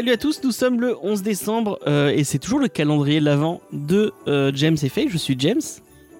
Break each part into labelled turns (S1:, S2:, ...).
S1: Salut à tous, nous sommes le 11 décembre euh, et c'est toujours le calendrier de l'avant de euh, James et Faye. Je suis James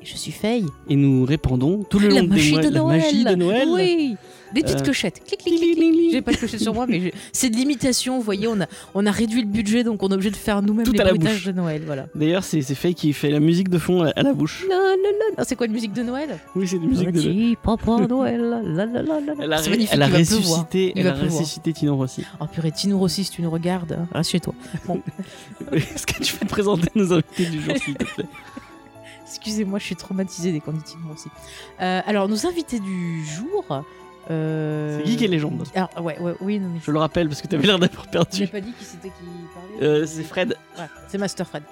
S2: Je suis Faye.
S1: et nous répandons tout le long
S2: La
S1: des mois
S2: de
S1: la
S2: Noël.
S1: magie de Noël.
S2: Oui. Des petites
S1: Euh,
S2: clochettes. Clic, clic,
S1: Clic,
S2: clic. J'ai pas de clochettes sur moi, mais je- c'est de l'imitation. Vous voyez, on a, on a réduit le budget, donc on est obligé de faire nous-mêmes
S1: Tout
S2: les
S1: à la
S2: bruitages
S1: bouche.
S2: de Noël. Voilà.
S1: D'ailleurs, c'est c'est Faye qui fait la musique de fond à, à la bouche.
S2: La, la, la. Ah, c'est quoi une musique de Noël?
S1: Oui, c'est une musique de.
S2: Petit Papa Noël. La, la, la, la, la.
S1: Elle a,
S2: C'est
S1: ré-
S2: magnifique.
S1: elle a
S2: il va pleuvoir.
S1: ressuscité,
S2: Il
S1: elle
S2: va
S1: a
S2: pleuvoir.
S1: ressuscité Tino Rossi.
S2: Oh purée, Tino Rossi, si tu nous regardes, reste chez toi. Bon,
S1: Est-ce que tu peux te présenter nos invités du jour, s'il te plaît?
S2: Excusez-moi, je suis traumatisée dès qu'on dit Tino Rossi. Euh, alors, nos invités du jour. Euh...
S1: C'est Geek et Légende.
S2: Alors, ouais, ouais, oui, non, mais
S1: Je le rappelle parce que tu avais l'air d'avoir
S2: J'ai
S1: perdu.
S2: pas dit qui c'était qui parlait.
S1: Euh, c'est Fred.
S2: Ouais, c'est Master Fred.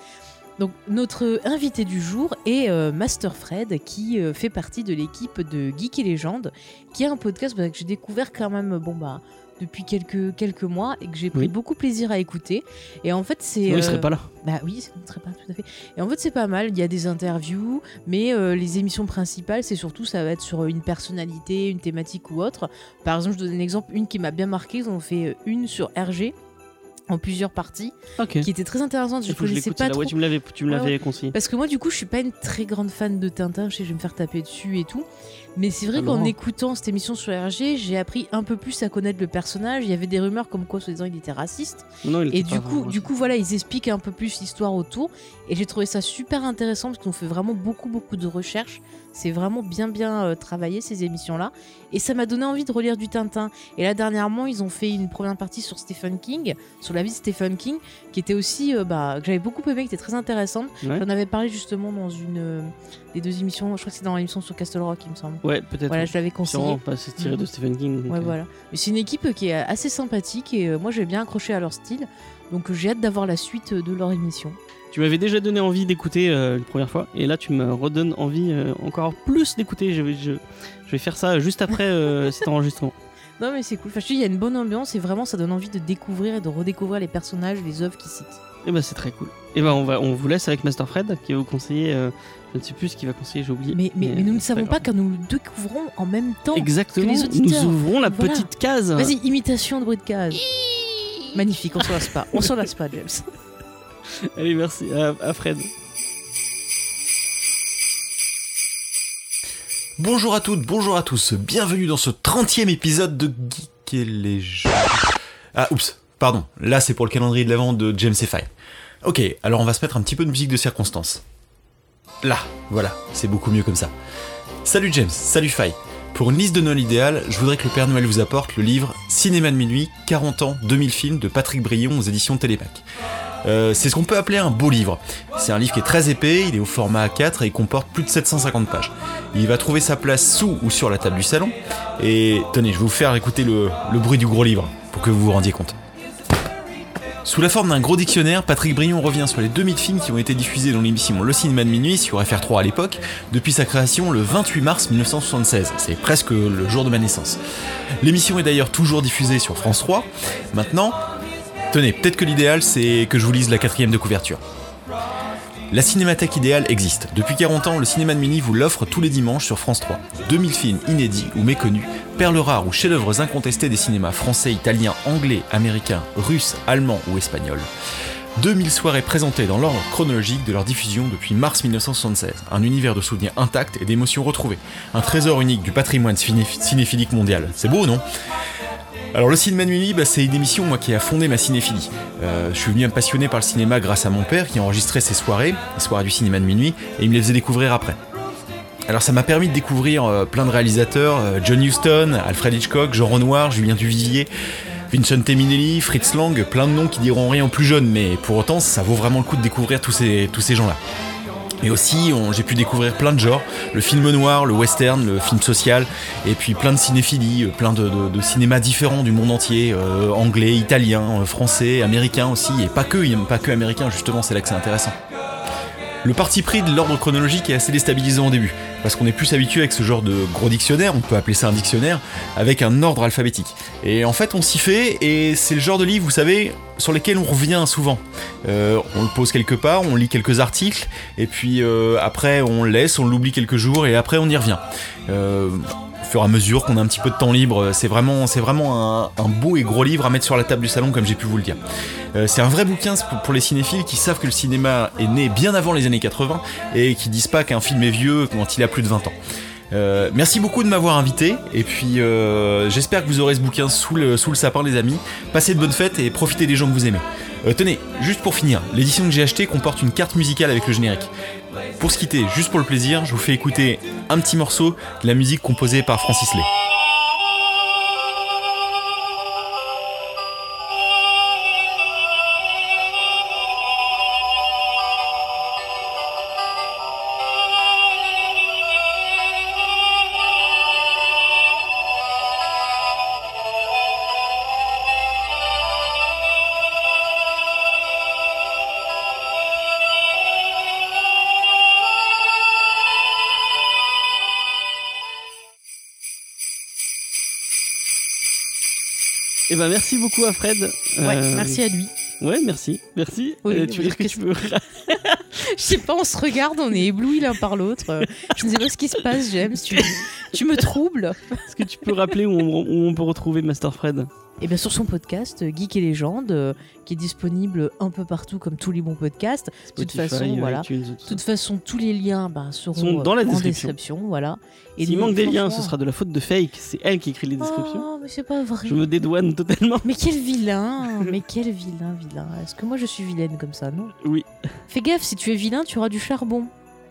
S2: Donc notre invité du jour est euh, Master Fred qui euh, fait partie de l'équipe de Geek et Légende, qui est un podcast bah, que j'ai découvert quand même bon bah depuis quelques quelques mois et que j'ai pris
S1: Oui.
S2: beaucoup plaisir à écouter. Et en fait c'est
S1: Sinon, il
S2: euh,
S1: serait pas là.
S2: bah oui, ne serait pas tout à fait. Et en fait, c'est pas mal. Il y a des interviews, mais euh, les émissions principales, c'est surtout ça va être sur une personnalité, une thématique ou autre. Par exemple, je donne un exemple, une qui m'a bien marqué. Ils ont fait euh, une sur RG en plusieurs parties, qui était très intéressante. Je connaissais pas trop.
S1: Ouais, tu me l'avais, tu me
S2: Ouais,
S1: l'avais conseillé.
S2: Parce que moi, du coup, je suis pas une très grande fan de Tintin. Je sais, je vais me faire taper dessus et tout. Mais c'est vrai
S1: Ah
S2: qu'en écoutant cette émission sur RG, j'ai appris un peu plus à connaître le personnage. Il y avait des rumeurs comme quoi, soi-disant, il était raciste.
S1: Non, il
S2: Et
S1: était
S2: du
S1: pas
S2: coup, du coup, voilà, ils expliquent un peu plus l'histoire autour. Et j'ai trouvé ça super intéressant parce qu'on fait vraiment beaucoup, beaucoup de recherches. C'est vraiment bien, bien euh, travaillé ces émissions-là. Et ça m'a donné envie de relire du Tintin. Et là, dernièrement, ils ont fait une première partie sur Stephen King, sur la vie de Stephen King, qui était aussi, euh, bah, que j'avais beaucoup aimé, qui était très intéressante.
S1: Ouais.
S2: J'en avais parlé justement dans une euh, des deux émissions. Je crois que c'est dans l'émission sur Castle Rock, il me semble.
S1: Ouais, peut-être.
S2: Voilà, je l'avais conseillé.
S1: pas c'est tiré de Stephen King.
S2: Ouais,
S1: euh,
S2: voilà. Mais c'est une équipe qui est assez sympathique et moi j'ai bien accroché à leur style. Donc j'ai hâte d'avoir la suite de leur émission.
S1: Tu m'avais déjà donné envie d'écouter euh, une première fois, et là tu me redonnes envie euh, encore plus d'écouter. Je vais, je, je vais faire ça juste après euh, cet enregistrement.
S2: Non mais c'est cool. Enfin, je te dis, il y a une bonne ambiance et vraiment ça donne envie de découvrir et de redécouvrir les personnages, les œuvres qu'ils citent.
S1: Et bah c'est très cool. Et bah on, va, on vous laisse avec Master Fred qui va vous conseiller. euh, je ne sais plus ce qu'il va conseiller, j'ai oublié.
S2: Mais, mais, mais nous ne
S1: c'est
S2: savons pas car nous le découvrons en même temps.
S1: Exactement.
S2: que les
S1: Nous
S2: auditeurs.
S1: ouvrons la
S2: Voilà.
S1: petite case.
S2: Vas-y, imitation de bruit de cage. Magnifique, on s'en lasse pas. On s'en lasse pas, James.
S1: Allez, merci à, à Fred.
S3: Bonjour à toutes, bonjour à tous, bienvenue dans ce 30e épisode de Geek et Légende. Ah, oups, pardon, là c'est pour le calendrier de l'avant de James et Faye. Ok, alors on va se mettre un petit peu de musique de circonstance. Là, voilà, c'est beaucoup mieux comme ça. Salut James, salut Faye. Pour une liste de Noël idéale, je voudrais que le Père Noël vous apporte le livre Cinéma de minuit, 40 ans, 2000 films de Patrick Brion aux éditions Télémac. Euh, c'est ce qu'on peut appeler un beau livre. C'est un livre qui est très épais, il est au format A4 et il comporte plus de 750 pages. Il va trouver sa place sous ou sur la table du salon. Et tenez, je vais vous faire écouter le, bruit du gros livre pour que vous vous rendiez compte. Sous la forme d'un gros dictionnaire, Patrick Brion revient sur les 2000 films qui ont été diffusés dans l'émission Le Cinéma de Minuit sur FR3 à l'époque, depuis sa création le 28 mars 1976. C'est presque le jour de ma naissance. L'émission est d'ailleurs toujours diffusée sur France 3. Maintenant, tenez, peut-être que l'idéal c'est que je vous lise la quatrième de couverture. La cinémathèque idéale existe. Depuis 40 ans, le cinéma de Mini vous l'offre tous les dimanches sur France 3. 2000 films inédits ou méconnus, perles rares ou chefs-d'œuvre incontestés des cinémas français, italiens, anglais, américains, russes, allemands ou espagnols. 2000 soirées présentées dans l'ordre chronologique de leur diffusion depuis mars 1976. Un univers de souvenirs intacts et d'émotions retrouvées. Un trésor unique du patrimoine ciné- cinéphilique mondial. C'est beau, non? Alors le cinéma de minuit, bah, c'est une émission moi qui a fondé ma cinéphilie. Euh, je suis venu me passionner par le cinéma grâce à mon père qui enregistrait ses soirées, les soirées du cinéma de minuit, et il me les faisait découvrir après. Alors ça m'a permis de découvrir euh, plein de réalisateurs, euh, John Huston, Alfred Hitchcock, Jean Renoir, Julien Duvivier, Vincent Minelli, Fritz Lang, plein de noms qui diront rien aux plus jeunes, mais pour autant ça vaut vraiment le coup de découvrir tous ces, tous ces gens-là. Et aussi, j'ai pu découvrir plein de genres, le film noir, le western, le film social, et puis plein de cinéphilie, euh, plein de, cinémas différents du monde entier, euh, anglais, italien, euh, français, américain aussi, et pas que, pas que américain, justement, c'est là que c'est intéressant. Le parti pris de l'ordre chronologique est assez déstabilisant au début, parce qu'on est plus habitué avec ce genre de gros dictionnaire, on peut appeler ça un dictionnaire, avec un ordre alphabétique. Et en fait, on s'y fait, et c'est le genre de livre, vous savez, sur lesquels on revient souvent. Euh, on le pose quelque part, on lit quelques articles, et puis euh, après on le laisse, on l'oublie quelques jours, et après on y revient. Euh, au fur et à mesure qu'on a un petit peu de temps libre, c'est vraiment, c'est vraiment un, beau et gros livre à mettre sur la table du salon, comme j'ai pu vous le dire. Euh, c'est un vrai bouquin pour- les cinéphiles qui savent que le cinéma est né bien avant les années 80 et qui disent pas qu'un film est vieux quand il a plus de 20 ans. Euh, merci beaucoup de m'avoir invité et puis euh, j'espère que vous aurez ce bouquin sous le sapin les amis. Passez de bonnes fêtes et profitez des gens que vous aimez. Euh, tenez, juste pour finir, l'édition que j'ai achetée comporte une carte musicale avec le générique. Pour se quitter, juste pour le plaisir, je vous fais écouter un petit morceau de la musique composée par Francis Lay.
S1: Et ben merci beaucoup à Fred.
S2: Ouais,
S1: Euh,
S2: merci à lui.
S1: Ouais, merci, merci.
S2: Oui,
S1: Euh, tu veux dire que tu peux
S2: Je sais pas, on se regarde, on est éblouis l'un par l'autre. Je ne sais pas ce qui se passe, James. Tu, tu me troubles.
S1: Est-ce que tu peux rappeler où on, où on peut retrouver Master Fred
S2: Et bien sur son podcast, euh, Geek et Légende, euh, qui est disponible un peu partout comme tous les bons podcasts. De toute façon, voilà. De toute façon, tous les liens bah, seront
S1: Sont dans la
S2: euh,
S1: description.
S2: voilà.
S1: S'il
S2: nous,
S1: manque des liens, ce sera de la faute de Fake. C'est elle qui écrit les descriptions.
S2: Oh, mais c'est pas vrai.
S1: Je me dédouane totalement.
S2: Mais quel vilain Mais quel vilain, vilain. Est-ce que moi je suis vilaine comme ça, non?
S1: Oui.
S2: Fais gaffe, si tu es vilain, tu auras du charbon.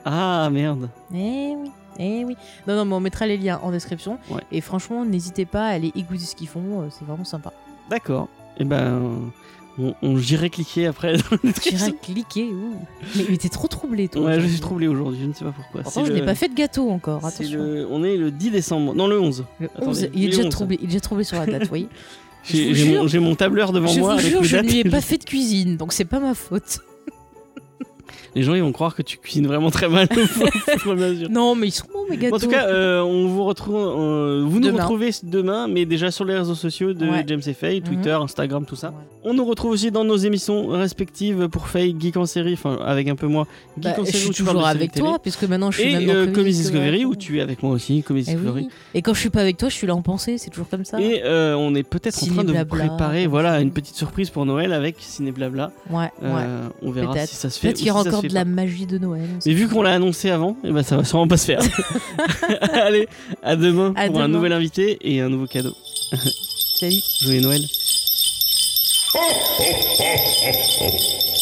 S1: Ah merde.
S2: Eh oui, eh oui. Non, non, mais on mettra les liens en description.
S1: Ouais.
S2: Et franchement, n'hésitez pas à aller écouter ce qu'ils font, euh, c'est vraiment sympa.
S1: D'accord. Et ben, on, on- j'irai cliquer après.
S2: iras cliquer. ouh. Mais, mais t'es trop troublé, toi.
S1: Ouais, je suis troublé aujourd'hui. Je ne sais pas pourquoi.
S2: Pourtant, je
S1: le-
S2: n'ai pas fait de gâteau encore, attention.
S1: le- On est le 10 décembre. Non, le 11.
S2: Le
S1: Attendez,
S2: 11, il est
S1: il est
S2: déjà
S1: 11.
S2: troublé, il est déjà troublé sur la date, vous voyez. Je
S1: J'ai mon, tableur devant
S2: je
S1: moi.
S2: vous
S1: avec
S2: jure, je ne lui ai pas fait de cuisine, donc c'est pas ma faute.
S1: Les gens ils vont croire que tu cuisines vraiment très mal.
S2: Non, mais ils sont bons, mes gâteaux.
S1: En tout cas, euh, on vous retrouve, euh, vous nous
S2: Demain.
S1: retrouvez demain, mais déjà sur les réseaux sociaux de
S2: Ouais.
S1: James et Faye, Twitter, Instagram, tout ça.
S2: Ouais.
S1: On nous retrouve aussi dans nos émissions respectives pour Faye, Geek en série, enfin avec un peu moi, Geek
S2: Bah,
S1: en
S2: je
S1: série
S2: suis
S1: où tu parles
S2: toujours avec toi, puisque maintenant je suis
S1: Et
S2: même dans
S1: euh,
S2: Comedy
S1: Discovery où tu es avec moi aussi, Comedy
S2: Eh
S1: Discovery.
S2: oui. Et quand je suis pas avec toi, je suis là en pensée, c'est toujours comme ça.
S1: Et euh, on est peut-être en train de vous préparer voilà, une petite surprise pour Noël avec Ciné Blabla.
S2: Ouais, ouais.
S1: On verra si ça se fait.
S2: Aura encore de la magie de Noël.
S1: Mais vu qu'on l'a annoncé avant, eh ben, ça va sûrement pas se faire. Allez, à demain
S2: À
S1: pour un nouvel invité et un nouveau cadeau.
S2: Salut.
S1: Joyeux Noël.